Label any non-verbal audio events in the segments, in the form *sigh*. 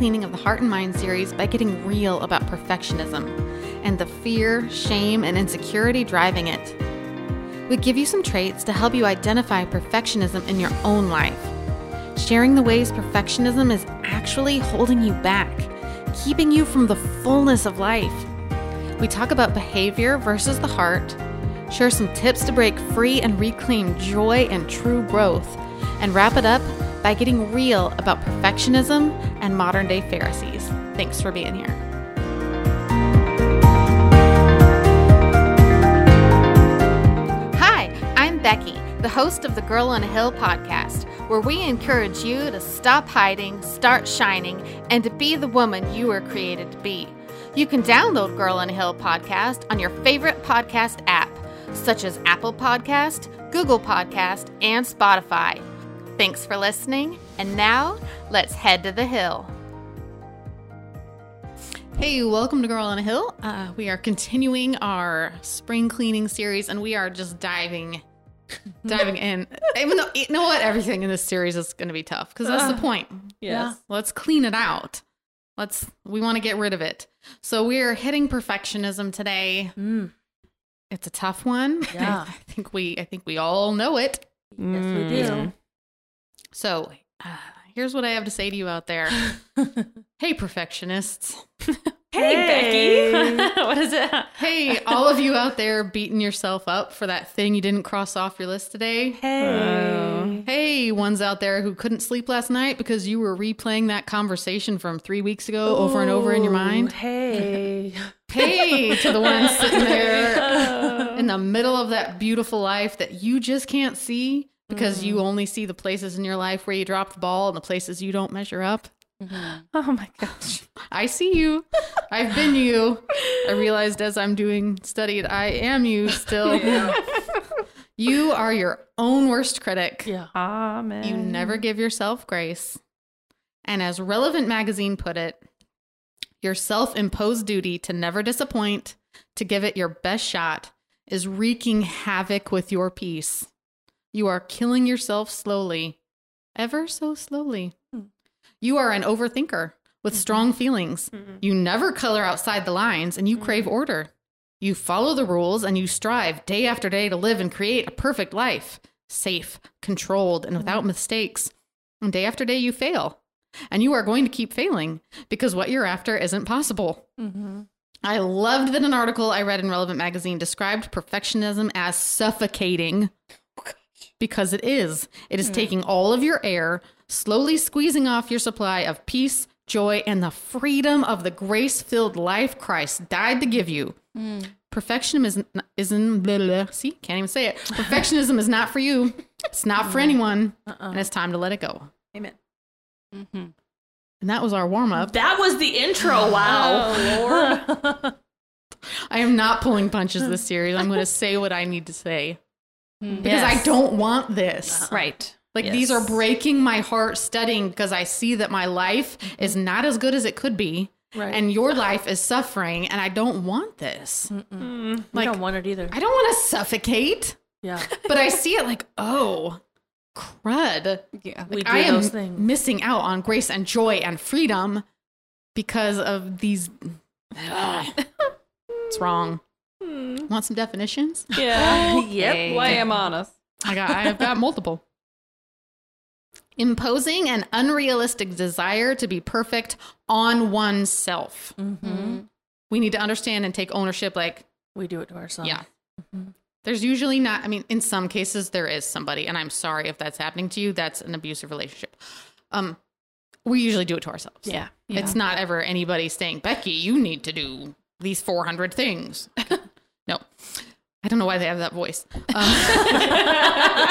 cleaning of the heart and mind series by getting real about perfectionism and the fear, shame, and insecurity driving it. We give you some traits to help you identify perfectionism in your own life, sharing the ways perfectionism is actually holding you back, keeping you from the fullness of life. We talk about behavior versus the heart, share some tips to break free and reclaim joy and true growth, and wrap it up by getting real about perfectionism and modern day Pharisees. Thanks for being here. Hi, I'm Becky, the host of the Girl on a Hill podcast, where we encourage you to stop hiding, start shining, and to be the woman you were created to be. You can download Girl on a Hill podcast on your favorite podcast app, such as Apple Podcast, Google Podcast, and Spotify. Thanks for listening, and now let's head to the hill. Hey, welcome to Girl on a Hill. Uh, we are continuing our spring cleaning series, and we are just diving, diving *laughs* in. Even though you know what, everything in this series is going to be tough because that's the point. Yes. Let's clean it out. Let's. We want to get rid of it. So we're hitting perfectionism today. Mm. It's a tough one. *laughs* Yeah. I think we. I think we all know it. Yes, we do. So uh, here's what I have to say to you out there. *laughs* hey, perfectionists. *laughs* Hey, *laughs* Becky. what is it? Hey, all of you out there beating yourself up for that thing you didn't cross off your list today. Hey. Hey, ones out there who couldn't sleep last night because you were replaying that conversation from three weeks ago over and over in your mind. Hey. Hey, to the ones sitting there in the middle of that beautiful life that you just can't see because you mm. only see the places in your life where you drop the ball and the places you don't measure up. Mm-hmm. Oh my gosh. I see you. I've been you. I realized as I'm doing studied, I am you still. *laughs* You are your own worst critic. Yeah. Amen. You never give yourself grace. And as Relevant Magazine put it, your self imposed duty to never disappoint, to give it your best shot, is wreaking havoc with your peace. You are killing yourself slowly, ever so slowly. Hmm. You are an overthinker with mm-hmm. strong feelings. Mm-hmm. You never color outside the lines and you mm-hmm. crave order. You follow the rules and you strive day after day to live and create a perfect life, safe, controlled, and without mistakes. And day after day, you fail. And you are going to keep failing because what you're after isn't possible. I loved that an article I read in Relevant Magazine described perfectionism as suffocating because it is. It is taking all of your air, slowly squeezing off your supply of peace, joy, and the freedom of the grace filled life Christ died to give you. Perfectionism is isn't blah, blah, see can't even say it. *laughs* Perfectionism is not for you. It's not for anyone, and it's time to let it go. Amen. Mm-hmm. And that was our warm up. That was the intro. *laughs* Wow. Oh, *laughs* I am not pulling punches this series. I'm going to say what I need to say Mm-hmm. because Yes. I don't want this. Uh-huh. Right. Like Yes. these are breaking my heart studying because I see that my life mm-hmm. is not as good as it could be. Right. And your life is suffering, and I don't want this. we like- don't want it either. I don't want to suffocate, Yeah. *laughs* but I see it like, oh, crud. Yeah. We do I am those things. missing out on grace and joy and freedom because of these. Ugh. *sighs* it's wrong. Want some definitions? Yeah. *laughs* Yep. Why am honest? I got. I've got *laughs* multiple. Imposing an unrealistic desire to be perfect on oneself. Mm-hmm. We need to understand and take ownership. Like, We do it to ourselves. yeah. There's usually not, I mean, in some cases, there is somebody, and I'm sorry if that's happening to you. That's an abusive relationship. Um, we usually do it to ourselves. Yeah. It's not ever anybody saying, Becky, you need to do these 400 things. No. I don't know why they have that voice. *laughs* *laughs*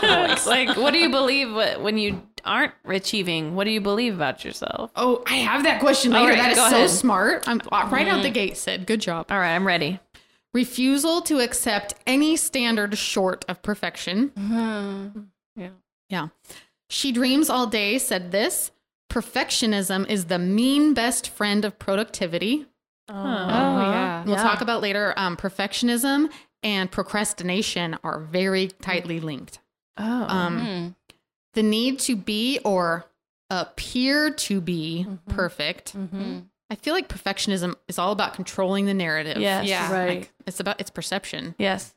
Um, like, what do you believe when you aren't achieving? What do you believe about yourself? oh, I have that question later. right, that is so ahead. smart. I'm uh, right out the gate, Sid. Good job. All right, I'm ready. Refusal to accept any standard short of perfection. Yeah. Yeah. She Dreams All Day said this perfectionism is the mean best friend of productivity. Oh, yeah. We'll Yeah. talk about later. Um, perfectionism and procrastination are very tightly linked. Oh. Um, The need to be or appear to be Mhm. perfect. Mm-hmm. I feel like perfectionism is all about controlling the narrative. Yes. Yeah. Like, Right. it's about it's perception Yes.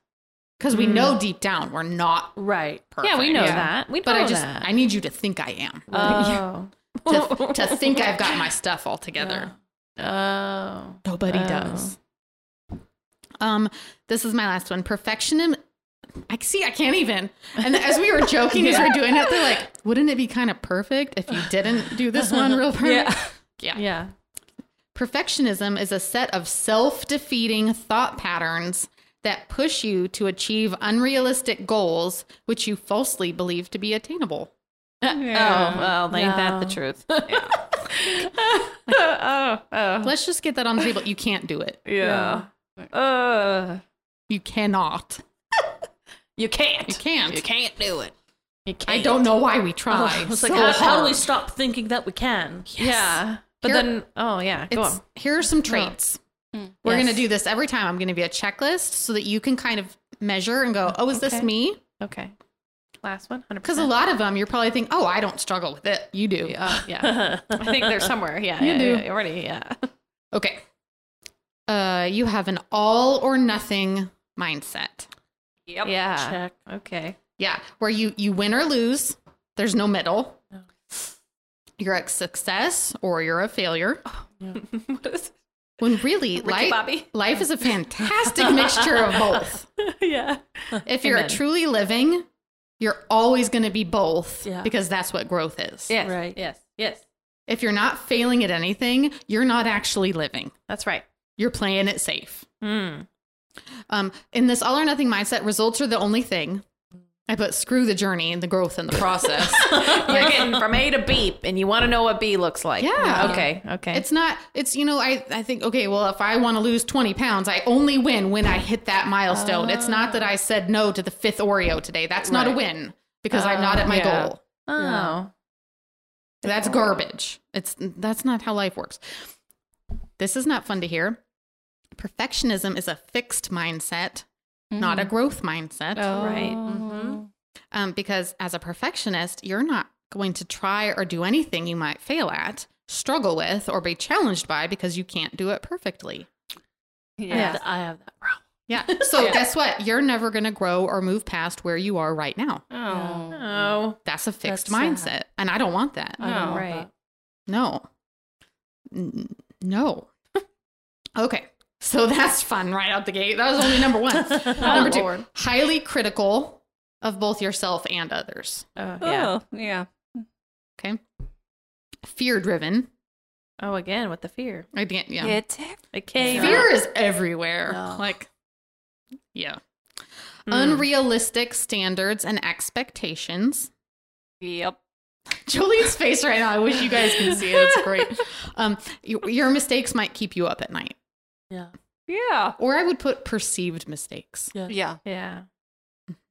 because we Mm. know deep down we're not Right. perfect. Yeah, we know Yeah. that. We know But I just that. I need you to think I am. oh. *laughs* to, to think I've got my stuff all together. Oh. Nobody Oh. does. Um, this is my last one. Perfectionism. I see. I can't even. And as we were *laughs* joking as we we're doing it, they're like, "Wouldn't it be kind of perfect if you didn't do this one real *laughs* perfect?" Yeah. Yeah. Yeah. Perfectionism is a set of self-defeating thought patterns that push you to achieve unrealistic goals, which you falsely believe to be attainable. *laughs* Oh, well, ain't that the No. truth? Oh, oh. Let's just get that on the table. You can't do it. Yeah. Uh, You cannot. you can't. You can't. You can't do it. You can't. I don't know why we try. It's so like, how, how do we stop thinking that we can? Yeah. But Here- then, oh, yeah. Go on. here are some traits. Mm. We're Yes. going to do this every time. I'm going to be a checklist so that you can kind of measure and go, oh, is this me? Okay. Last one. 100%. Because a lot of them, you're probably thinking, oh, I don't struggle with it. You do. Yeah. yeah. *laughs* I think they're somewhere. Yeah. You yeah, do. yeah, already. Yeah. Okay. Uh, you have an all or nothing mindset. Yep. Yeah. Check. Okay. Yeah, where you you win or lose. There's no middle. No. You're a success or you're a failure. *laughs* what is it? When really, Ricky life, Bobby? life is a *laughs* fantastic mixture of both. yeah. If you're Amen. truly living, you're always going to be both Yeah. because that's what growth is. Yes. Right. Yes. Yes. If you're not failing at anything, you're not actually living. That's right. You're playing it safe. Mm. Um, in this all or nothing mindset, results are the only thing. I put screw the journey and the growth and the process. *laughs* You're getting from A to B, and you want to know what B looks like. Yeah. Okay. Okay. It's not, it's, you know, I, I think, okay, well, if I want to lose 20 pounds, I only win when I hit that milestone. It's not that I said no to the fifth Oreo today. That's not a win because I'm not oh, at my yeah. goal. oh. That's garbage. It's that's not how life works. This is not fun to hear. Perfectionism is a fixed mindset, not a growth mindset. Oh. Right. Mm-hmm. Um, because as a perfectionist, you're not going to try or do anything you might fail at, struggle with, or be challenged by because you can't do it perfectly. Yeah. I have that problem. Yeah. *laughs* So guess what? You're never going to grow or move past where you are right now. Oh. Oh. That's a fixed That's mindset, sad. and I don't want that. I don't Oh, want right. that. No. No. *laughs* okay. So *laughs* that's fun right out the gate. That was only number one. *laughs* number two, Lord. highly critical of both yourself and others. Oh, yeah. Oh, yeah. Okay. Fear driven. Oh, again with the fear. I can't, yeah. It's It came. Fear is everywhere. Yeah. Like, yeah. Mm. Unrealistic standards and expectations. yep. Jolie's face right now. I wish you guys could see it. It's great. *laughs* Um, your, your mistakes might keep you up at night. Yeah. Yeah. Or I would put perceived mistakes. Yeah. Yeah. Yeah.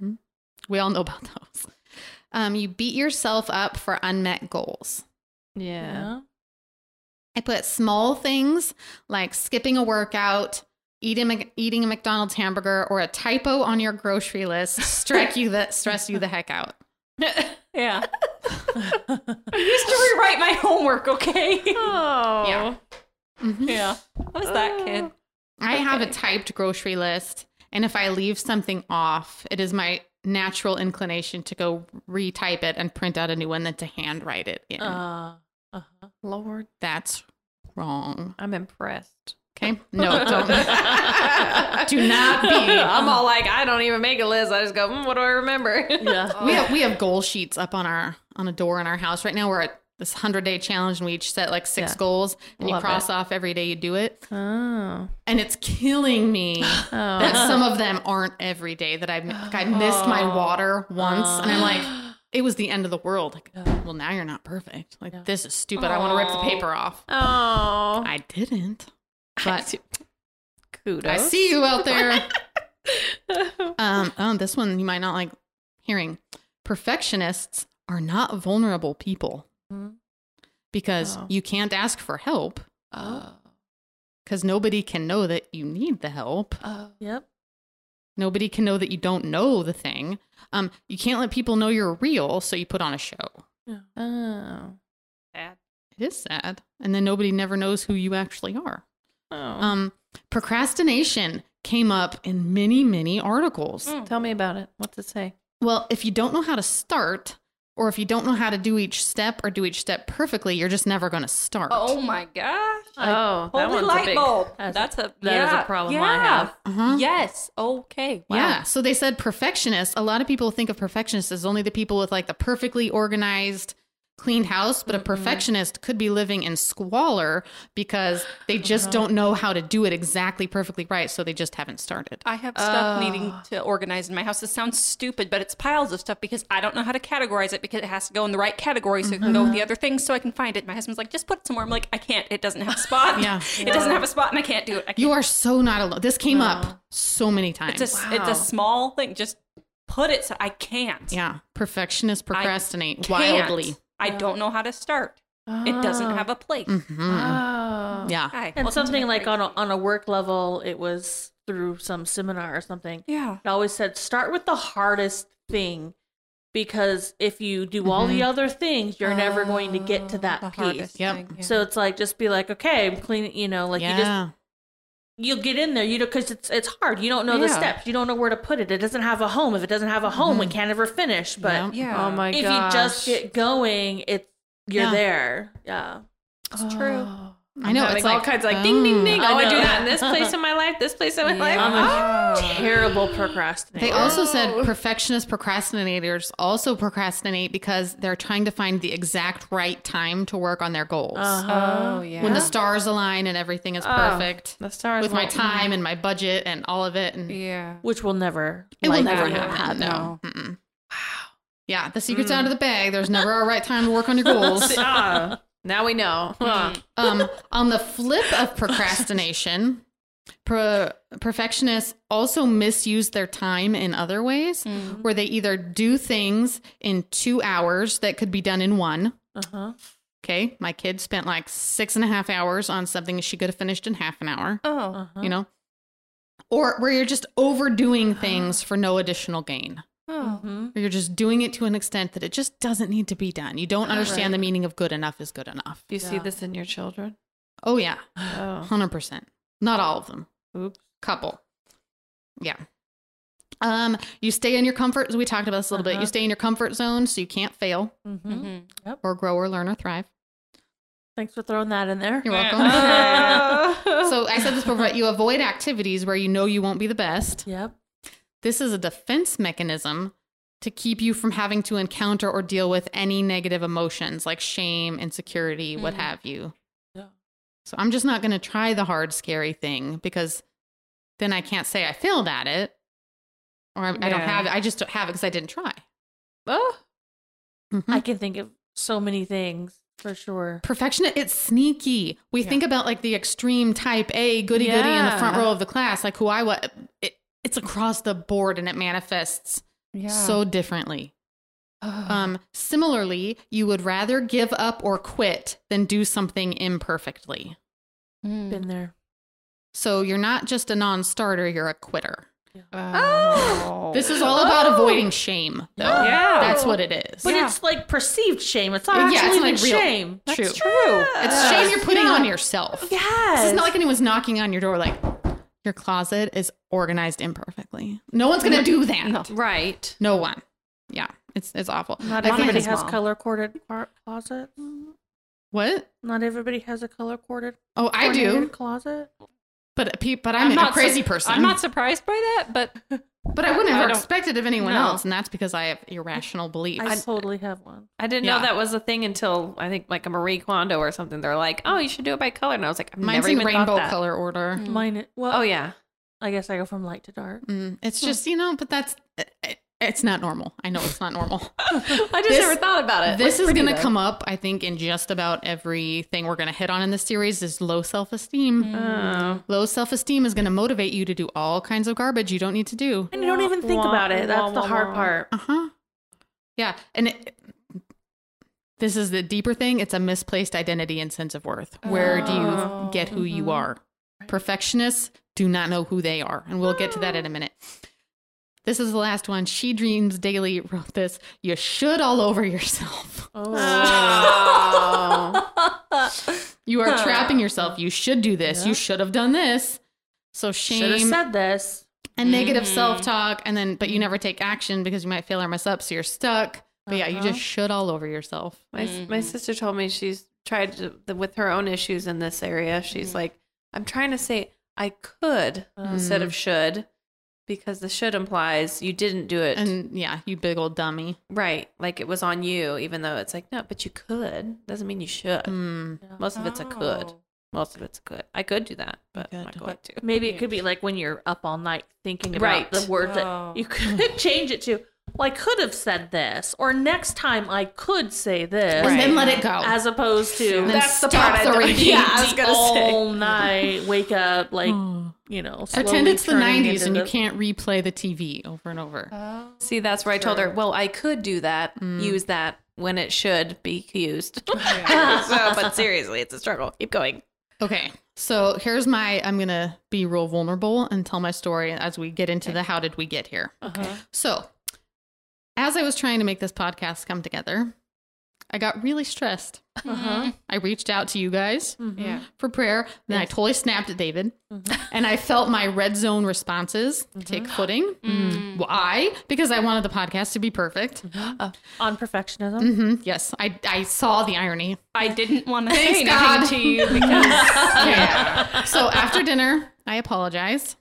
Mhm. We all know about *laughs* those. Um, you beat yourself up for unmet goals. Yeah. I put small things like skipping a workout, eating a, eating a McDonald's hamburger, or a typo on your grocery list *laughs* strike you that stress you the heck out. *laughs* Yeah. I used to rewrite my homework, okay? Oh. Yeah. Mhm. yeah. I was that kid. I have a typed grocery list, and if I leave something off, it is my natural inclination to go retype it and print out a new one than to handwrite it in. Uh, uh-huh. Lord, That's wrong. I'm impressed. Okay. No, don't. *laughs* Do not be. I'm all like, I don't even make a list. I just go, mm, what do I remember? *laughs* Yeah. We have we have goal sheets up on our on a door in our house right now. We're at this hundred day challenge, and we each set like six Yeah. goals, and Love you cross it. off every day you do it, Oh. and it's killing me *laughs* Oh. that some of them aren't every day. That I like I missed my water once, and I'm like, *gasps* it was the end of the world. Like, well, now you're not perfect. Like this is stupid. I want to rip the paper off. Oh. I didn't, *laughs* but Kudos. I see you out there. *laughs* Um, oh, this one you might not like hearing. Perfectionists are not vulnerable people Mhm. because Oh. you can't ask for help Oh. because nobody can know that you need the help. Oh. Yep. Nobody can know that you don't know the thing. Um, you can't let people know you're real, so you put on a show. Oh. Sad. It is sad. And then nobody never knows who you actually are. Oh. Um, procrastination came up in many, many articles. Mm. Tell me about it. What's it say? Well, if you don't know how to start, or if you don't know how to do each step or do each step perfectly, you're just never going to start. Oh my gosh. Oh, that Holy one's a light big- bulb. that's- That's a that is a problem yeah. I have. Uh-huh. Yes. Okay. Wow. Yeah. So they said perfectionists. A lot of people think of perfectionists as only the people with like the perfectly organized, cleaned house, but a mm-hmm. perfectionist could be living in squalor because they just uh-huh. don't know how to do it exactly perfectly right. So they just haven't started. I have stuff Oh. needing to organize in my house. This sounds stupid, but it's piles of stuff because I don't know how to categorize it because it has to go in the right category so it can go with mm-hmm. the other things so I can find it. My husband's like, just put it somewhere. I'm like, I can't. It doesn't have a spot. *laughs* Yeah. It doesn't have a spot and I can't do it. I can't. You are so not alone. This came up so many times. It's a, Wow. it's a small thing. Just put it so I can't. yeah. Perfectionists procrastinate wildly. I don't know how to start. It doesn't have a place. Mhm. Oh. Yeah. Hi, And welcome to something like on a, on a work level, it was through some seminar or something. yeah. It always said start with the hardest thing because if you do all the other things, you're never going to get to Oh, that piece. Yep. thing, yeah. So it's like just be like, okay, I'm cleaning. You know, like you just yeah. You'll get in there. You know, because it's it's hard. You don't know the steps. You don't know where to put it. It doesn't have a home. If it doesn't have a home, it mm-hmm. can't ever finish. But Yeah. yeah. Oh my if gosh. you just get going, it's you're Yeah. there. Yeah. It's true. Oh. Oh. I know. Having It's all like, kinds of like ding ding ding. I Oh, I, do that in this place in my life, this place in my *laughs* life. I'm Oh. a terrible procrastinator. They also said perfectionist procrastinators also procrastinate because they're trying to find the exact right time to work on their goals. Uh-huh. Oh yeah. When the stars align and everything is Oh, perfect The stars with my won't- time and my budget and all of it. And yeah. which will never. it will never will happen. No. No. Mm-mm. Yeah, the secret's out of the bag. There's never a right time to work on your goals. *laughs* Ah, now we know. Huh. um, on the flip of procrastination, pro- perfectionists also misuse their time in other ways, Mm. where they either do things in two hours that could be done in one. Uh-huh. Okay, my kid spent like six and a half hours on something she could have finished in half an hour. Oh. Uh-huh. You know, or where you're just overdoing things for no additional gain. Oh. Mhm. Or you're just doing it to an extent that it just doesn't need to be done. You don't understand the meaning of good enough is good enough. Do you see this in your children? Oh yeah, Oh. hundred percent. Not all of them. Oops. Couple. Yeah. Um, you stay in your comfort. Zone. We talked about this a little bit. Uh-huh. You stay in your comfort zone so you can't fail Mhm. Mhm. or grow or learn or thrive. Thanks for throwing that in there. You're welcome. *laughs* *laughs* so I said this before. but You avoid activities where you know you won't be the best. Yep. This is a defense mechanism to keep you from having to encounter or deal with any negative emotions like shame, insecurity, what Mhm. have you. Yeah. So I'm just not going to try the hard, scary thing because then I can't say I failed at it or I, I don't have it. I just don't have it because I didn't try. Oh. Mhm. I can think of so many things for sure. Perfection, it's sneaky. We Yeah. think about like the extreme type A goody goody in the front row of the class, like who I was. It, it's across the board and it manifests Yeah. so differently. Um, similarly, you would rather give up or quit than do something imperfectly. Mm. Been there. So you're not just a non starter, you're a quitter. Oh. This is all about avoiding shame, though. Yeah. That's what it is. But Yeah. it's like perceived shame. It's not Yeah, actually it's even like real- shame. True. That's true. It's shame you're putting Yeah. on yourself. Yes. It's not like anyone's knocking on your door like your closet is organized imperfectly. No one's gonna do that. No. Right. No one. Yeah, it's it's awful. Not I everybody has color corded closet. what? Not everybody has a color corded. Oh, I do. closet. But but I'm, a not crazy sur- person. I'm not surprised by that, but *laughs* But I wouldn't I have don't- expected of anyone No. else, and that's because I have irrational beliefs. I totally have one. I didn't Yeah. know that was a thing until I think like a Marie Kondo or something. They're like, oh, you should do it by color. And I was like, I've Mine's never in even rainbow that. color order. Mm. Mine. i- Well, Oh yeah. I guess I go from light to dark. Mm, it's just you know, but that's it, it's not normal. I know it's not normal. *laughs* I just This- never thought about it. this Looks is going to come up, I think, in just about everything we're going to hit on in this series. Is low self esteem. Oh. Low self esteem is going to motivate you to do all kinds of garbage you don't need to do. And you don't even think Wah, about it. That's wah, the wah, hard wah. part. Uh huh. Yeah, and it, this is the deeper thing. It's a misplaced identity and sense of worth. Where do Oh. you get who you Mhm. are? Perfectionists do not know who they are, and we'll get to that in a minute. This is the last one. She Dreams Daily wrote this. You should all over yourself. Oh. You are trapping yourself. You should do this. You should have done this. So Should have shame said this. and negative Mm-hmm. self talk, and then but you never take action because you might fail or mess up, so you're stuck. But yeah, you Uh-huh. just should all over yourself. My my sister told me she's tried to, with her own issues in this area. She's like, I'm trying to say I could instead of should, because the should implies you didn't do it And yeah, you big old dummy. right, like it was on you. Even though it's like no, but you could doesn't mean you should. Mm. Most of it's a could. Most of it's a could. I could do that, but I'm not could. going to. Maybe it could be like when you're up all night thinking about Right. the words Oh. that you could *laughs* change it to. Well, I could have said this, or next time I could say this, And then let it go. as opposed to then That's the stop part I the don't- *laughs* Yeah, I was gonna say. all night, wake up like you know. Pretend it's the 90s into and you the- can't replay the TV over and over. See, that's where I told her, well, I could do that, use that when it should be used. *laughs* *laughs* so, but seriously, it's a struggle. Keep going. Okay. So here's my I'm going to be real vulnerable and tell my story as we get into the how did we get here. Uh-huh. So, as I was trying to make this podcast come together, I got really stressed. Uh-huh. Mm-hmm. I reached out to you guys mm-hmm. Yeah. for prayer. Then I totally snapped at David. Mm-hmm. And I felt my red zone responses take footing. Mm. Why? Because I wanted the podcast to be perfect. Uh, on perfectionism. hmm Yes, I, I saw the irony. I didn't want to say Thanks, anything God. to you because *laughs* Yeah. so after dinner, I apologized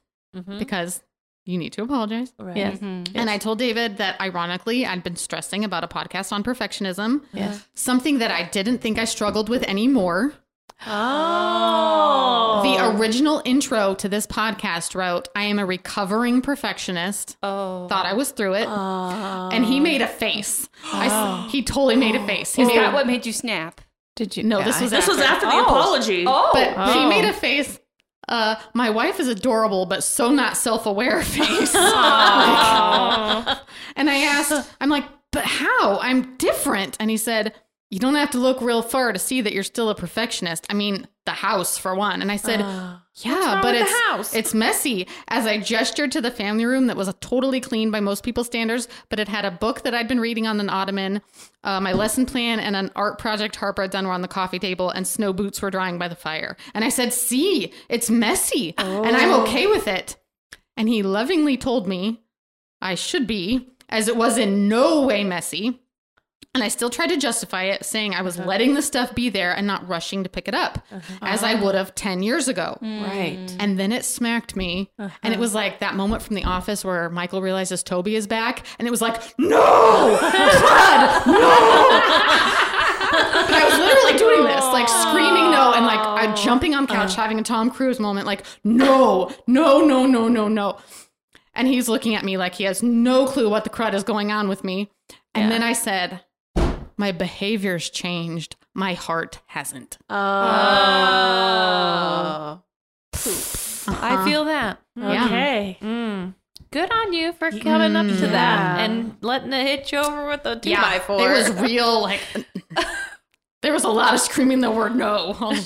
because you need to apologize. Right. Yes. And I told David that ironically, I'd been stressing about a podcast on perfectionism, Yes. something that I didn't think I struggled with anymore. Oh. The original intro to this podcast wrote, I am a recovering perfectionist. oh, Thought I was through it. Uh, and he made a face. I s *gasps* he totally made a face. He is that what made you snap? Did you? No, this was this was after the Oh. apology. Oh, But he Oh. made a face. Uh, my wife is adorable, but so not self-aware *laughs* face. and I asked, I'm like, but how? I'm different. And he said, you don't have to look real far to see that you're still a perfectionist. I mean, the house for one. And I said, yeah, but it's house? it's messy. As I gestured to the family room that was totally clean by most people's standards, but it had a book that I'd been reading on an ottoman, uh, my lesson plan, and an art project Harper had done were on the coffee table, and snow boots were drying by the fire. And I said, "See, it's messy, and I'm okay with it." And he lovingly told me I should be, as it was in no way messy. And I still tried to justify it, saying I was letting the stuff be there and not rushing to pick it up, uh-huh. as I would have 10 years ago. Right. Mm. And then it smacked me. And it uh-huh. was like that moment from The Office where Michael realizes Toby is back. And it was like, no, God, no. and I was literally doing this, like screaming no and like I'm jumping on couch, uh-huh. having a Tom Cruise moment, like, no, no, no, no, no, no. And he's looking at me like he has no clue what the crud is going on with me. And then I said, my behavior's changed. My heart hasn't. Oh. Uh-huh. I feel that. Yeah. Okay. Mm. Good on you for coming up to Mm, that and letting it hit you over with a two by four. There was real like *laughs* there was a lot of screaming the word no. *laughs*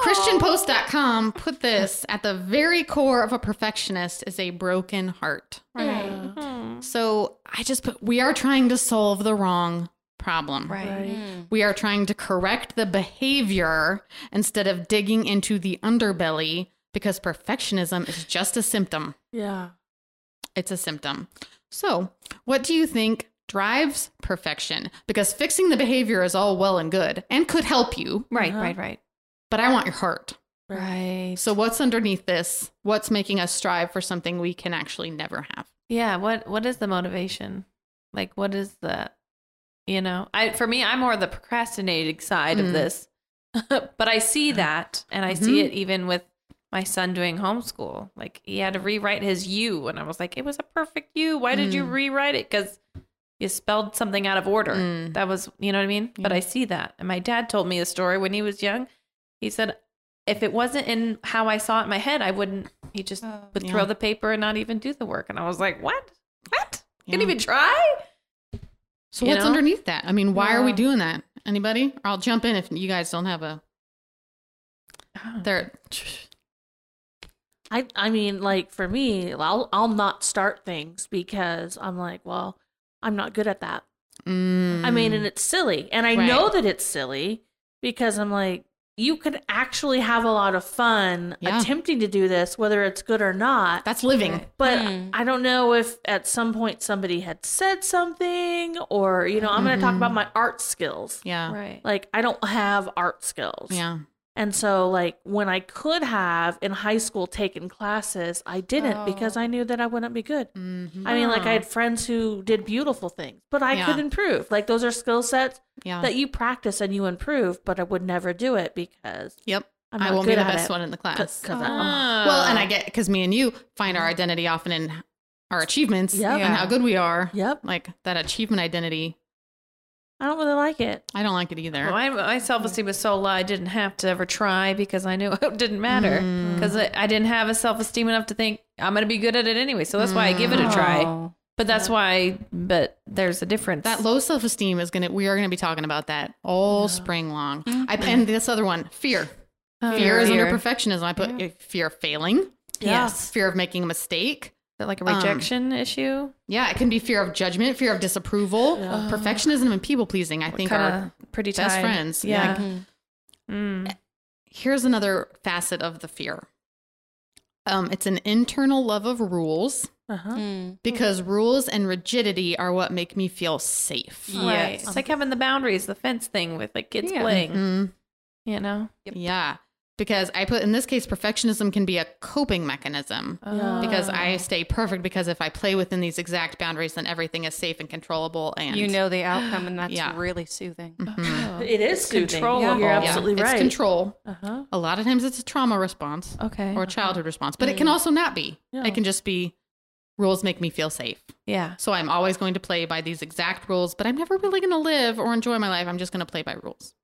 ChristianPost.com put this *laughs* at the very core of a perfectionist is a broken heart. Hmm. So I just put we are trying to solve the wrong problem. right. We are trying to correct the behavior instead of digging into the underbelly because perfectionism is just a symptom. Yeah. It's a symptom. So, what do you think drives perfection? Because fixing the behavior is all well and good and could help you, Right, Uh-huh. right, right. but I want your heart. Right. So, what's underneath this? What's making us strive for something we can actually never have? Yeah, what what is the motivation? Like what is the you know, I for me I'm more the procrastinating side Mm. of this. *laughs* but I see that and I see it even with my son doing homeschool. Like he had to rewrite his U and I was like it was a perfect U. Why did you Mm. rewrite it cuz you spelled something out of order. Mm. That was, you know what I mean? But I see that. And my dad told me a story when he was young. He said if it wasn't in how I saw it in my head, I wouldn't he just Oh. would Yeah. throw the paper and not even do the work. And I was like, "What? What? Can't even try?" So, what's know? underneath that? I mean, why are we doing that? Anybody? Or I'll jump in if you guys don't have a. There. I I mean, like for me, I'll I'll not start things because I'm like, well, I'm not good at that. Mm. I mean, and it's silly, and I Right. know that it's silly because I'm like, you could actually have a lot of fun Yeah. attempting to do this, whether it's good or not. that's living. But Mm. I don't know if at some point somebody had said something, or you know, I'm going to talk about my art skills. Yeah. Right. Like I don't have art skills. Yeah. And so, like, when I could have in high school taken classes, I didn't because Oh. I knew that I wouldn't be good. Mhm. I mean, like, I Oh. had friends who did beautiful things, but I Yeah. could improve. Like, those are skill sets Yeah. that you practice and you improve, but I would never do it because yep. I'm I not won't good be the best it. one in the class. 'Cause I- Oh. Well, and I ah. get because me and you find our mm-hmm. identity often in our achievements Yep. and how good we are. Yep. Like that achievement identity. I don't really like it. I don't like it either. Well, my, my self esteem was so low, I didn't have to ever try because I knew *laughs* it didn't matter. Mm. Because I, I didn't have a self esteem enough to think I'm going to be good at it anyway. So that's why I give it a try. Oh. But that's why, but there's a difference. that low self esteem is gonna. We are gonna be talking about that all spring long. I and this other one, fear. Oh, Fear is under perfectionism. I put uh, fear of failing. Yes. Fear of making a mistake. Is that like a Um, rejection issue? Yeah, it can be fear of judgment, fear of disapproval, Yeah. perfectionism, and people pleasing. I think are Kind of pretty best tied. friends. Yeah. Like, Mhm. Mm. here's another facet of the fear. Um, it's an internal love of rules Uh-huh. Mm. because rules and rigidity are what make me feel safe. Right. It's like having the boundaries, the fence thing with like kids Yeah. playing, Mhm. you know? Yeah, because I put in this case, perfectionism can be a coping mechanism. Yeah. Because I Oh. stay perfect because if I play within these exact boundaries, then everything is safe and controllable. And You know the outcome, and that's Yeah. really soothing. Mhm. It is soothing. controllable. You're Yeah, absolutely it's control. Uh-huh. A lot of times it's a trauma response Okay. or a childhood response, but it can also not be. Yeah. It can just be rules make me feel safe. yeah. So I'm always going to play by these exact rules, but I'm never really going to live or enjoy my life. I'm just going to play by rules.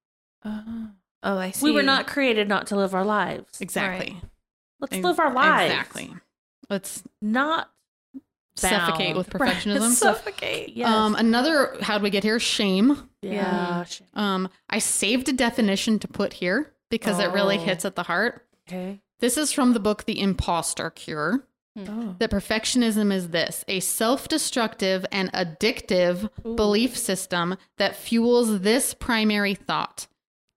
Oh, oh I see. We were not created not to live our lives. Exactly. Let's Ex- live our lives. Exactly. Let's Not suffocate bound. with *laughs* Right. perfectionism. *laughs* suffocate. Yes. Um, another, how'd we get here? Shame. yeah. Um, I saved a definition to put here because it really Oh. hits at the heart. Okay. This is from the book The Imposter Cure. Oh. That perfectionism is this a self destructive and addictive belief system that fuels this primary thought.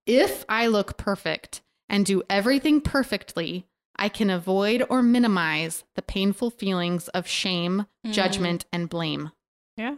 If I look perfect and do everything perfectly, I can avoid or minimize the painful feelings of shame, Mm. judgment, and blame. Yeah.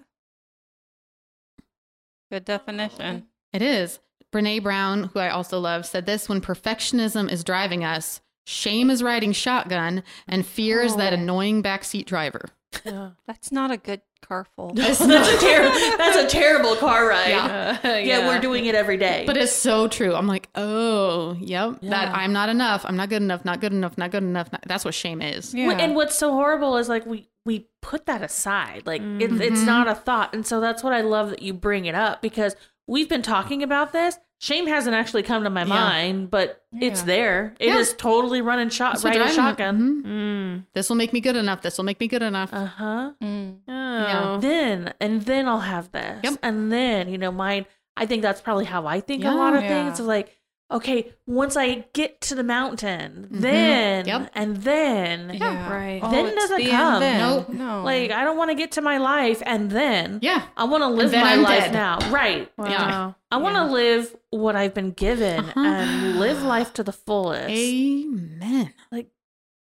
Good definition. It is. Brene Brown, who I also love, said this when perfectionism is driving us, shame is riding shotgun, and fear is that Oh. annoying backseat driver. Yeah. *laughs* That's not a good car full. that's, *laughs* a ter- that's a terrible car ride. Yeah. Uh, Yeah, we're doing it every day. But it's so true. I'm like, oh, yep, that I'm not enough. I'm not good enough. Not good enough. Not good enough. Not, that's what shame is. Yeah. And what's so horrible is like we we put that aside. Like it, it's Mhm. not a thought. And so that's what I love that you bring it up because we've been talking about this. Shame hasn't actually come to my Yeah. mind, but it's there. It is Yeah. totally running shot That's right a driving- shotgun. mhm. Mm. This will make me good enough. This will make me good enough. Uh huh. Mm. Oh. Then and then I'll have this. Yep. And then you know mine. I think that's probably how I think a lot of Yeah. things. Is like okay, once I get to the mountain, Mhm. then Yep. and then Yeah. right. Then it's doesn't the come. end then. Nope. No. like I don't want to get to my life and then yeah. I want to live my I'm life dead. now. Right. Wow. Yeah. I want to Yeah. live what I've been given Uh-huh. and live life to the fullest. Amen. Like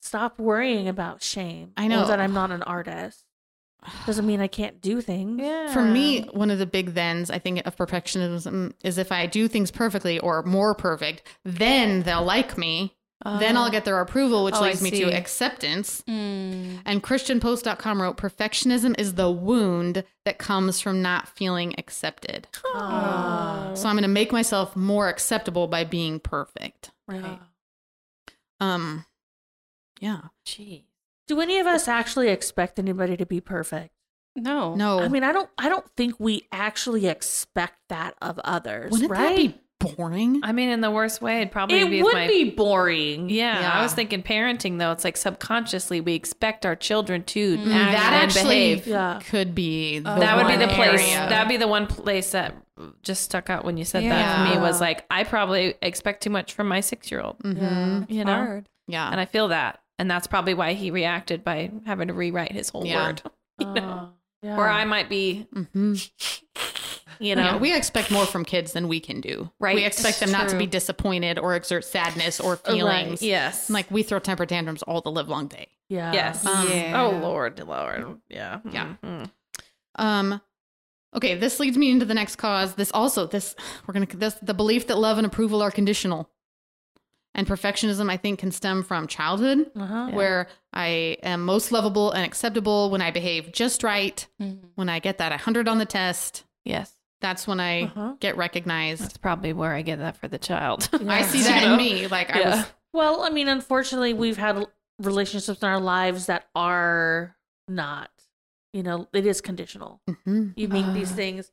stop worrying about shame. I know. Or that I'm not an artist. Doesn't mean I can't do things. Yeah. For me, one of the big thens I think of perfectionism is if I do things perfectly or more perfect, then they'll like me. then I'll get their approval, which Oh, leads me to acceptance. Mm. And ChristianPost.com wrote perfectionism is the wound that comes from not feeling accepted. So I'm going to make myself more acceptable by being perfect. Right. Um yeah. Gee. Do any of us actually expect anybody to be perfect? No. No. I mean, I don't. I don't think we actually expect that of others. wouldn't right? that be boring? I mean, in the worst way, it'd probably it be would my be boring. Yeah, Yeah. I was thinking parenting though. It's like subconsciously we expect our children to Mm. act that and actually behave. Yeah. could be the that would be one the place. area. That'd be the one place that just stuck out when you said that Yeah. for me was like I probably expect too much from my six year old. Mhm. Yeah. You know, Hard. Yeah. and I feel that. And that's probably why he reacted by having to rewrite his whole Yeah. word. *laughs* You know? Oh, yeah. Or I might be, Mm-hmm. *laughs* you know, Yeah, we expect more from kids than we can do. Right. We expect them not to be disappointed or exert sadness or feelings. yes. Like we throw temper tantrums all the live long day. yeah. yes. Um, Oh Lord, Lord. Yeah. Yeah. Mhm. Um okay, this leads me into the next cause. This also this we're going to this the belief that love and approval are conditional. And perfectionism I think can stem from childhood Uh-huh. where I am most lovable and acceptable when I behave just right, Mhm. when I get that 100 on the test. Yes. That's when I Uh-huh. get recognized. That's probably where I get that for the child. *laughs* I see *laughs* that You in me. Like I was Well, I mean, unfortunately, we've had relationships in our lives that are not. You know, it is conditional. Mhm. You meet these Ah. things,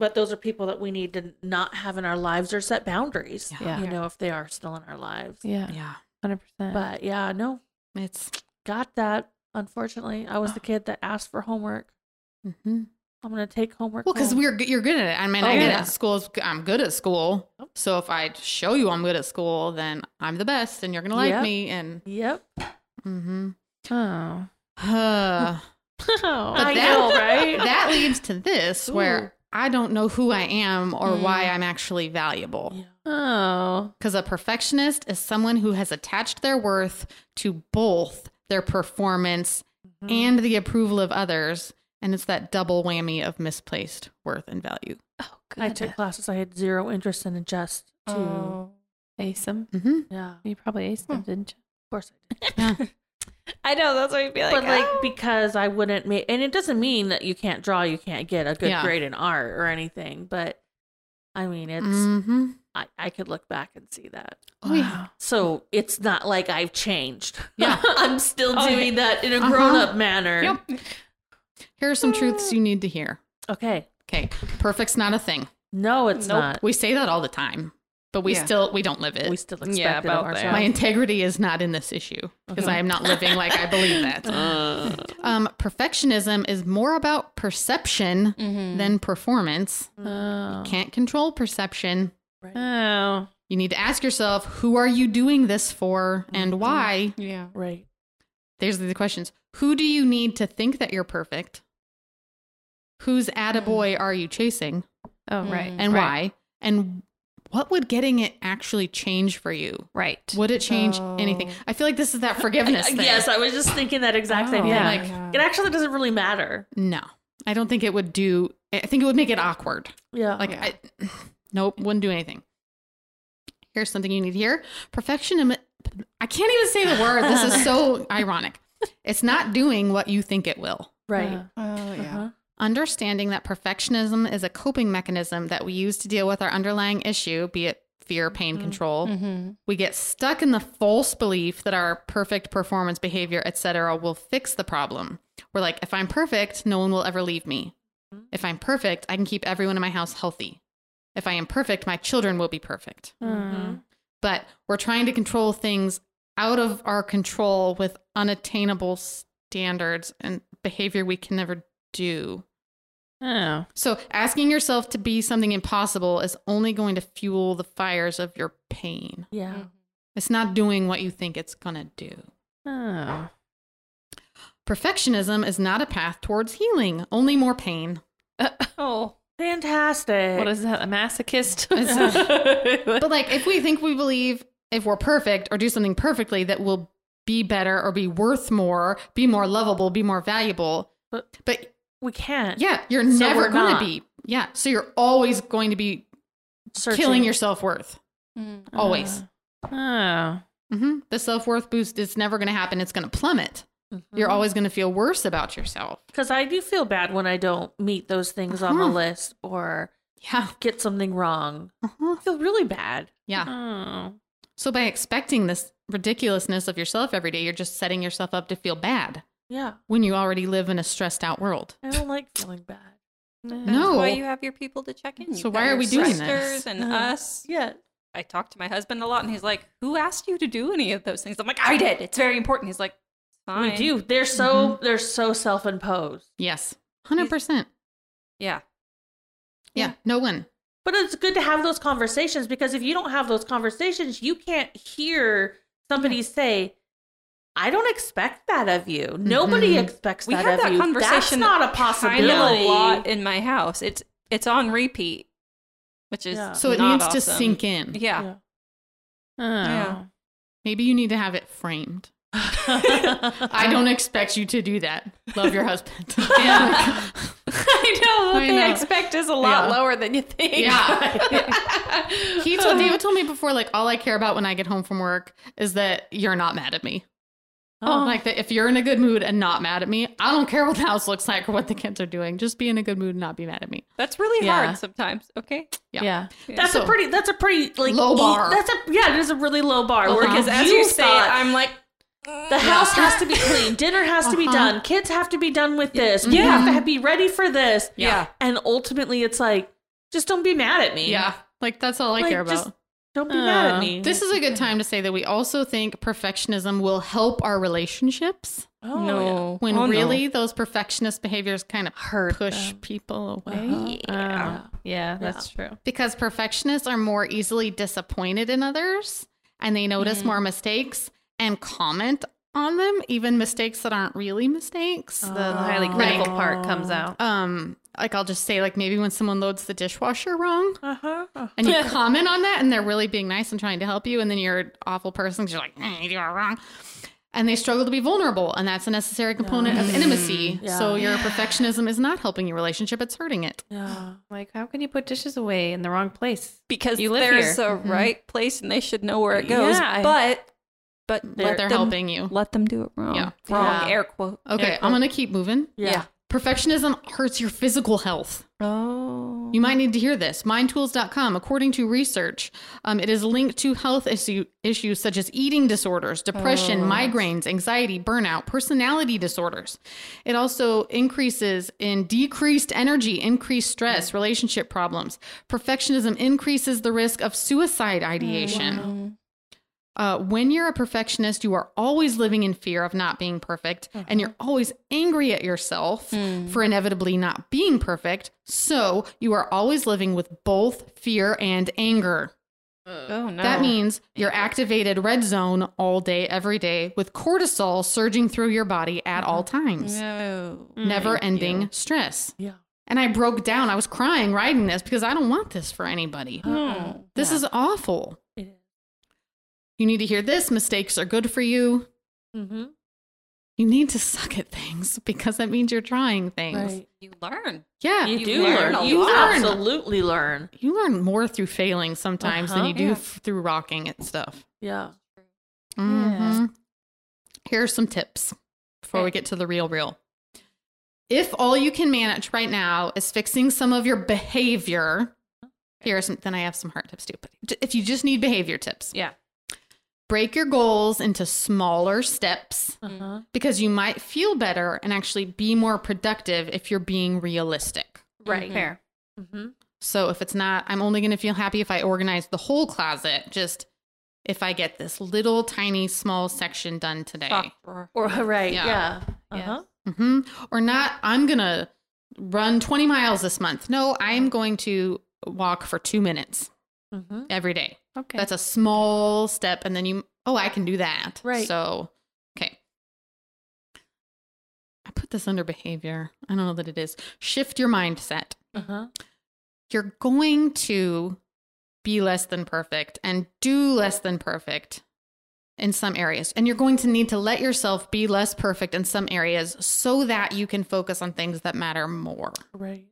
but those are people that we need to not have in our lives or set boundaries. Yeah. You know, if they are still in our lives. yeah. Yeah. Hundred percent. But yeah, no, It's got that. Unfortunately, I was the kid that asked for homework. Mm-hmm. I'm gonna take homework. Well, because home. we're you're good at it. I mean, Oh, I get yeah. it. School's I'm good at school. So if I show you I'm good at school, then I'm the best, and you're gonna like Yep. me. And Yep. Mm-hmm. oh. *sighs* *laughs* that I that- know, right? That leads to this, where I don't know who I am or why Mm. I'm actually valuable. Yeah. Oh. Because a perfectionist is someone who has attached their worth to both their performance Mhm. and the approval of others, and it's that double whammy of misplaced worth and value. Oh, I took classes I had zero interest in, and just to Oh. Ace him. hmm yeah, You probably aced him, didn't you? Of course I did. Yeah. *laughs* I know. That's what you'd be like. but like oh. because I wouldn't make, and it doesn't mean that you can't draw, you can't get a good Yeah. grade in art or anything. But I mean, it's hmm I, I could look back and see that. Oh, yeah. So it's not like I've changed. Yeah. *laughs* I'm still Oh, doing that in a Uh-huh. grown up manner. Yep. Here are some truths you need to hear. Okay. Okay, perfect's not a thing. No, it's Nope. not. We say that all the time, but we Yeah. still we don't live it. We still expect Yeah, it about of that. My integrity is not in this issue because. I am not living like I believe *laughs* that. Um, perfectionism is more about perception Mhm. than performance. Oh. Can't control perception. Oh. You need to ask yourself, who are you doing this for and why? Yeah. right. There's the questions. Who do you need to think that you're perfect? Whose attaboy are you chasing Oh, right. Mm. and Right. why? And what would getting it actually change for you? Right. Would it change anything? Oh. I feel like this is that *laughs* forgiveness thing. Yes, I was just thinking that exact same Oh. thing. Yeah. Like it actually doesn't really matter. No, I don't think it would do. I think it would make it awkward. Yeah. Like, I, *sighs* nope, wouldn't do anything. Here's something you need to hear. Perfection. I can't even say the word. This is so *laughs* ironic. It's not doing what you think it will. right. Uh, Oh yeah. Uh-huh. Understanding that perfectionism is a coping mechanism that we use to deal with our underlying issue, be it fear, pain, Mhm. control. Mm-hmm. We get stuck in the false belief that our perfect performance behavior, etc., will fix the problem. We're like, if I'm perfect, no one will ever leave me. If I'm perfect, I can keep everyone in my house healthy. If I am perfect, my children will be perfect. Mhm. But we're trying to control things out of our control with unattainable standards and behavior we can never do. Oh. So, asking yourself to be something impossible is only going to fuel the fires of your pain. Yeah. Mm-hmm. It's not doing what you think it's going to do. Oh. Perfectionism is not a path towards healing, only more pain. Oh. Fantastic. What is that? A masochist? *laughs* But, like, if we think we believe if we're perfect or do something perfectly that will be better or be worth more, be more lovable, be more valuable. But- but we can't. yeah, you're So never going to be. Yeah. So you're always going to be Searching. killing your self worth. Mm. Always. Oh. hmm The self worth boost is never going to happen. It's going to plummet. You're Mhm. always going to feel worse about yourself. Because I do feel bad when I don't meet those things on the Uh-huh. list or Yeah. get something wrong. Uh-huh. I feel really bad. Yeah. Oh. So by expecting this ridiculousness of yourself every day, you're just setting yourself up to feel bad Yeah. when you already live in a stressed out world. I don't like feeling bad. *laughs* That's No. why you have your people to check in. You've So why are we doing sisters this? And Uh, us. Yeah. I talk to my husband a lot, and he's like, "Who asked you to do any of those things?" I'm like, "I did. It's very important." He's like, "Fine." We do. They're so they're so self imposed. Yes. 100%. Yeah. Yeah. No one. But it's good to have those conversations because if you don't have those conversations, you can't hear somebody say, I don't expect that of you. Nobody Mhm. expects we that have of that you. conversation That's not a kind possibility. of a lot in my house. It's it's on repeat, which is Yeah. So it not needs to sink in. Yeah. Yeah. Yeah. Maybe you need to have it framed. *laughs* I don't expect you to do that. Love your husband. *laughs* *laughs* Yeah. I know what I they know. expect is a lot Yeah. lower than you think. Yeah. he told David told me before, like all I care about when I get home from work is that you're not mad at me. Oh. Like that if you're in a good mood and not mad at me, I don't care what the house looks like or what the kids are doing. Just be in a good mood and not be mad at me. That's really Yeah. hard sometimes. Okay. Yeah. yeah. That's So- a pretty. That's a pretty like Low e- bar. That's a yeah. It is a really low bar. Uh-huh. Because Because as you you say, thought, it, I'm like, the house has to be clean. *laughs* Dinner has to be Uh-huh. done. Kids have to be done with this. You have to be ready for this. Yeah. And ultimately, it's like, just don't be mad at me. Yeah. Like that's all I Like, care about. just Don't be mad Uh, at me. This is a good time to say that we also think perfectionism will help our relationships oh, no. when Oh, no. really those perfectionist behaviors kind of Hurt push them. people away. Uh-huh. Yeah. yeah, that's true. Because perfectionists are more easily disappointed in others and they notice more mistakes and comment on them, even mistakes that aren't really mistakes. The highly critical part comes out. Um, like I'll just say, like maybe when someone loads the dishwasher wrong, Uh-huh. and you *laughs* comment on that, and they're really being nice and trying to help you, and then you're an awful person 'cause you're like, mm, you do it wrong. And they struggle to be vulnerable, and that's a necessary component of intimacy. Yeah. So your perfectionism is not helping your relationship; it's hurting it. Yeah. *gasps* Like, how can you put dishes away in the wrong place? because You live there's here. a right place and they should know where it goes. Yeah, I- but but But let they're them, helping you. Let them do it wrong. Yeah. Wrong Yeah. air quote. Okay, Air I'm gonna keep moving. Yeah. Perfectionism hurts your physical health. Oh. You might need to hear this. Mindtools.com, according to research, um, it is linked to health issue, issues such as eating disorders, depression, migraines, anxiety, burnout, personality disorders. It also increases in decreased energy, increased stress, relationship problems. Perfectionism increases the risk of suicide ideation. Uh, when you're a perfectionist, you are always living in fear of not being perfect, and mm-hmm. you're always angry at yourself mm. for inevitably not being perfect. So you are always living with both fear and anger. Oh, oh no. That means you're activated red zone all day, every day, with cortisol surging through your body at all mm-hmm. times. no. Mm. Never ending stress. Yeah. And I broke down. I was crying writing this because I don't want this for anybody. Oh. This is awful. It is. You need to hear this. Mistakes are good for you. Mm-hmm. You need to suck at things because that means you're trying things. Right. You learn. Yeah. You You, do learn learn. You lot. absolutely learn. You learn more through failing sometimes than Uh-huh. you do Yeah. f- through rocking at stuff. Yeah. Mhm. Here are some tips before we get to the real, real. If all you can manage right now is fixing some of your behavior, here are some, then I have some hard tips too. But if you just need behavior tips, Yeah. Break your goals into smaller steps Uh-huh. because you might feel better and actually be more productive if you're being realistic. Right. Fair. Mm-hmm. So if it's not, I'm only going to feel happy if I organize the whole closet, just if I get this little tiny small section done today. Sock drawer. Or *laughs* right. Yeah. Yeah. Yes. Uh-huh. hmm Or not, I'm going to run 20 miles this month. No, I'm going to walk for two minutes Mm-hmm. every day. Okay. That's a small step. And then you, oh, I can do that. Right. So, okay. I put this under behavior. I don't know that it is. Shift your mindset. Uh-huh. You're going to be less than perfect and do less than perfect in some areas. And you're going to need to let yourself be less perfect in some areas so that you can focus on things that matter more. Right.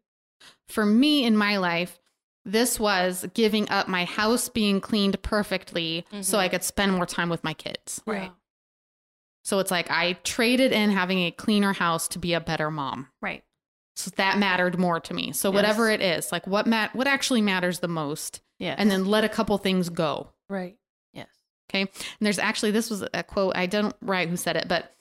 For me in my life, this was giving up my house being cleaned perfectly so I mm-hmm. could spend more time with my kids. Right. So it's like I traded in having a cleaner house to be a better mom. right. So that mattered more to me. So Yes. whatever it is, like what mat what actually matters the most, Yeah. and then let a couple things go. Right. yes. Okay. And there's actually, this was a quote, I don't write who said it, but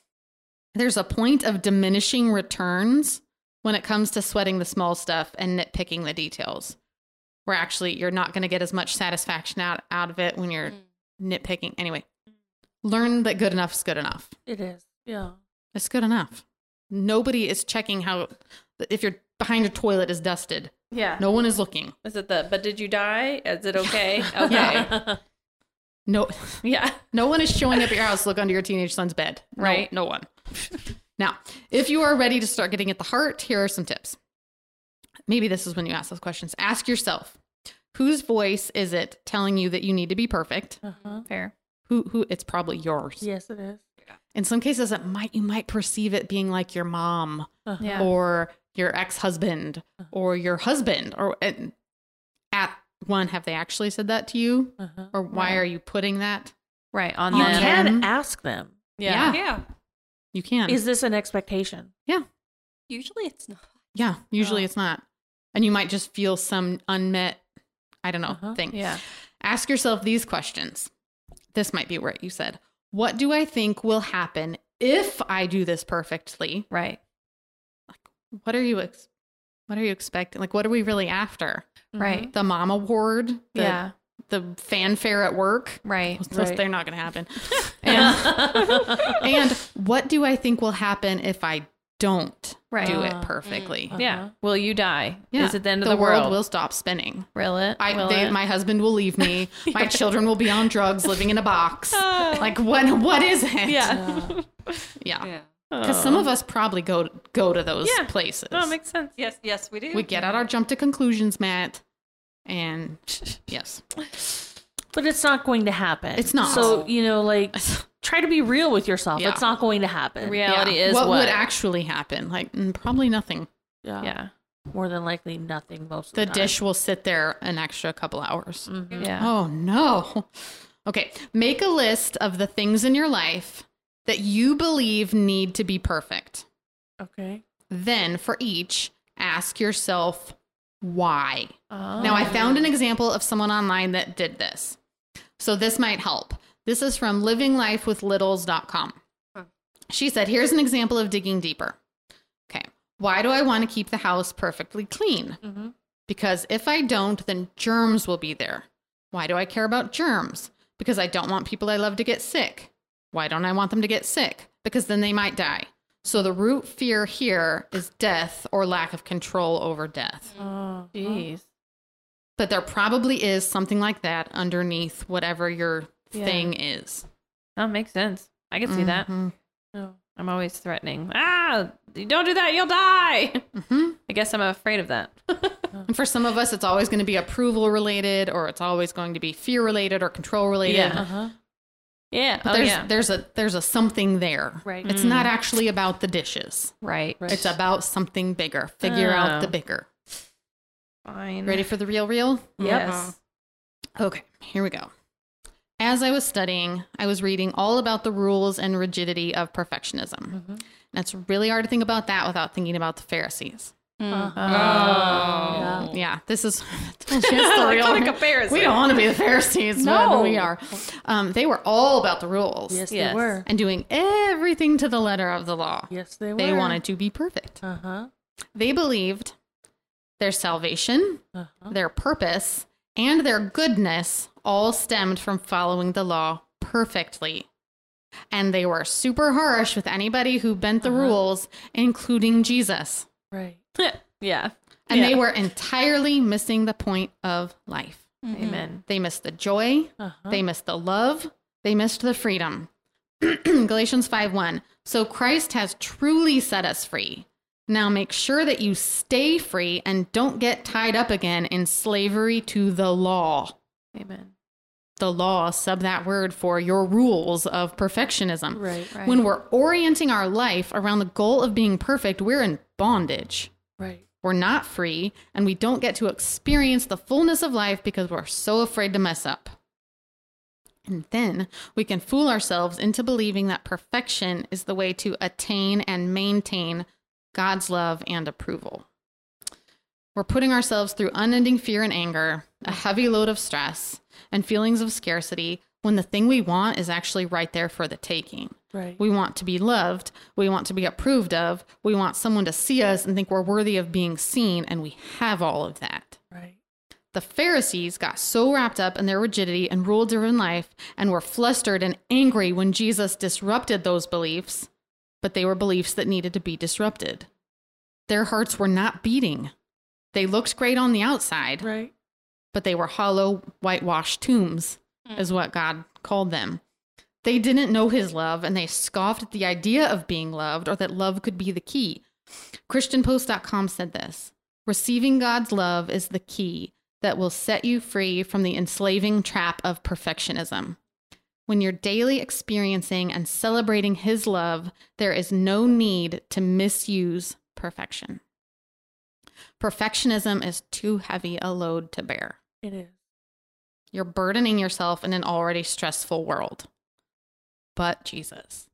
there's a point of diminishing returns when it comes to sweating the small stuff and nitpicking the details, where actually you're not going to get as much satisfaction out, out of it when you're mm. nitpicking. Anyway, mm. learn that good enough is good enough. It is. Yeah. It's good enough. Nobody is checking how, if you're behind your toilet is dusted, Yeah. no one is looking. Is it the, but did you die? Is it okay? *laughs* *laughs* Okay. Yeah. No, *laughs* Yeah. no one is showing up at your house to look under your teenage son's bed. No- Right. No, one. now, if you are ready to start getting at the heart, here are some tips. Maybe this is when you ask those questions. Ask yourself, whose voice is it telling you that you need to be perfect? Uh-huh. Fair. Who who it's probably yours. Yes, it is. In some cases it might you might perceive it being like your mom Uh-huh. Yeah. or your ex-husband or your husband or and at one have they actually said that to you Uh-huh. or why Right. are you putting that? Right. On You them. can ask them. Yeah. Yeah. You can. Is this an expectation? Yeah. Usually it's not. yeah, usually Oh. it's not. And you might just feel some unmet I don't know Uh-huh. thing. Yeah. Ask yourself these questions. This might be where you said, What do I think will happen if I do this perfectly? Right. Like, what are you ex- what are you expecting? Like what are we really after? Right. The mom award? The, yeah. The fanfare at work? Right. Right. They're not going to happen. *laughs* and, and what do I think will happen if I don't Right. do it Uh, perfectly? uh, Yeah. Will you die? Yeah. Is it the end of the, the, world will stop spinning. Will it? I, will they, it? my husband will leave me. *laughs* My children will be on drugs, living in a box. *laughs* like what? What is it? yeah. yeah. Yeah. Because some of us probably go go to those Yeah. places. Oh, makes sense. Yes, yes, we do. we get out our jump to conclusions mat, and *laughs* yes, But it's not going to happen. It's not. So, you know, like try to be real with yourself. Yeah. It's not going to happen. Reality Yeah. is what, what, would actually happen. Like mm, probably nothing. Yeah. Yeah. More than likely nothing most of The the, dish will sit there an extra couple hours. Mhm. Yeah. Oh no. *laughs* Okay, make a list of the things in your life that you believe need to be perfect. Okay. Then, for each, ask yourself why. Oh. Now, I found an example of someone online that did this. So, this might help. This is from livinglifewithlittles.com. Huh. She said, Here's an example of digging deeper. Okay. Why do I want to keep the house perfectly clean? Mhm. Because if I don't, then germs will be there. Why do I care about germs? Because I don't want people I love to get sick. Why don't I want them to get sick? Because then they might die. So the root fear here is death or lack of control over death. Oh, Jeez. But there probably is something like that underneath whatever your Yeah. thing is. That makes sense. I can see that. Mhm. no. I'm always threatening. Ah, don't do that, you'll die. Mhm. I guess I'm afraid of that. And *laughs* for some of us, it's always going to be approval related, or it's always going to be fear related or control related. Yeah. Uh-huh. yeah. But oh, there's yeah. there's a there's a something there. Right. It's not actually about the dishes. Right. Right. It's about something bigger. Figure out the Oh. bigger. Fine. Ready for the real real? Yes. Okay, here we go. As I was studying, I was reading all about the rules and rigidity of perfectionism. Mm-hmm. And it's really hard to think about that without thinking about the Pharisees. Uh-huh. Oh. Yeah, this is *laughs* told you it's the real. comparison. We don't want to be the Pharisees, No. but we are. Um, they were all about the rules Yes, Yes. they were. and doing everything to the letter of the law. Yes, they were. They wanted to be perfect. Uh huh. They believed their salvation, Uh-huh. their purpose, and their goodness all stemmed from following the law perfectly. And they were super harsh with anybody who bent the Uh-huh. rules, including Jesus. Right. *laughs* yeah. And they were entirely missing the point of life. Amen. They missed the joy, Uh-huh. they missed the love, they missed the freedom. *clears throat* Galatians 5 1. So Christ has truly set us free. Now make sure that you stay free and don't get tied up again in slavery to the law. Amen. The law, sub that word for your rules of perfectionism. right. Right. When we're orienting our life around the goal of being perfect, we're in bondage. Right. We're not free, and we don't get to experience the fullness of life because we're so afraid to mess up. And then we can fool ourselves into believing that perfection is the way to attain and maintain God's love and approval. We're putting ourselves through unending fear and anger, a heavy load of stress, and feelings of scarcity when the thing we want is actually right there for the taking. Right. We want to be loved. We want to be approved of. We want someone to see us and think we're worthy of being seen, and we have all of that. right. The Pharisees got so wrapped up in their rigidity and rule driven life and were flustered and angry when Jesus disrupted those beliefs, but they were beliefs that needed to be disrupted. Their hearts were not beating. They looked great on the outside, Right. but they were hollow, whitewashed tombs, Mm. is what God called them. They didn't know his love and they scoffed at the idea of being loved or that love could be the key. ChristianPost.com said this Receiving God's love is the key that will set you free from the enslaving trap of perfectionism. When you're daily experiencing and celebrating His love, there is no need to misuse perfection. Perfectionism is too heavy a load to bear. It is. You're burdening yourself in an already stressful world. But Jesus.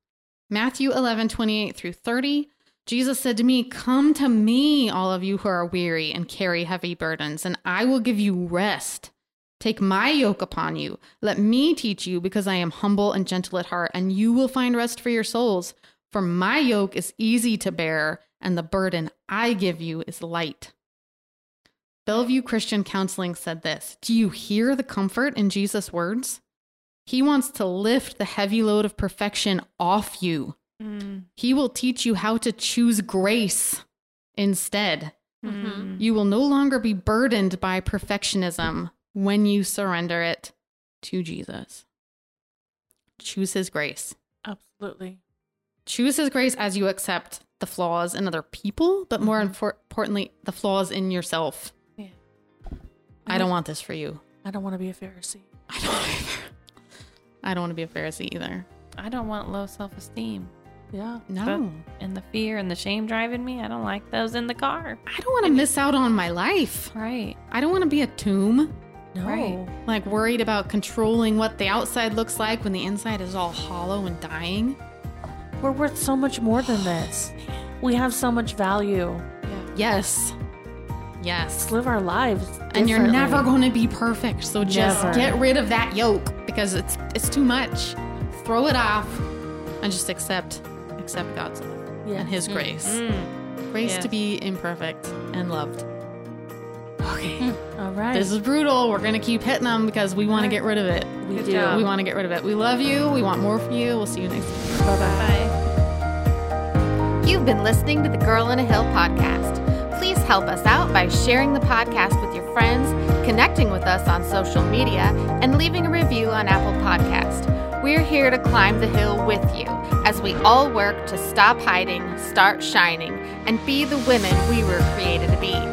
Matthew 11, 28 through 30. Jesus said to me, Come to me, all of you who are weary and carry heavy burdens, and I will give you rest. Take my yoke upon you. Let me teach you, because I am humble and gentle at heart, and you will find rest for your souls. For my yoke is easy to bear, and the burden I give you is light. Bellevue Christian Counseling said this Do you hear the comfort in Jesus' words? He wants to lift the heavy load of perfection off you. Mm. He will teach you how to choose grace instead. Mm. You will no longer be burdened by perfectionism when you surrender it to Jesus. Choose his grace. Absolutely. Choose his grace as you accept the flaws in other people, but more mm-hmm. infor- importantly, the flaws in yourself. Yeah. I don't want this for you. I don't want to be a Pharisee. I don't either. I don't want to be a Pharisee either. I don't want low self esteem. Yeah. No. And the fear and the shame driving me, I don't like those in the car. I don't want to miss out on my life. Right. I don't want to be a tomb, No. Right. like worried about controlling what the outside looks like when the inside is all hollow and dying. We're worth so much more than *sighs* this. We have so much value. Yes. Yes. Let's live our lives. And you're never going to be perfect. So just Never. get rid of that yoke because it's it's too much. Throw it off and just accept accept God's love Yeah. and his grace. Mm. Grace Yes. to be imperfect and loved. Okay. Hmm. All right. This is brutal. We're going to keep hitting them because we want to get rid of it. we Good do. job. We want to get rid of it. We love you. We want more for you. We'll see you next time. Bye bye. Bye. You've been listening to the Girl in a Hill podcast. Please help us out by sharing the podcast with your friends, connecting with us on social media, and leaving a review on Apple Podcast. We're here to climb the hill with you as we all work to stop hiding, start shining, and be the women we were created to be.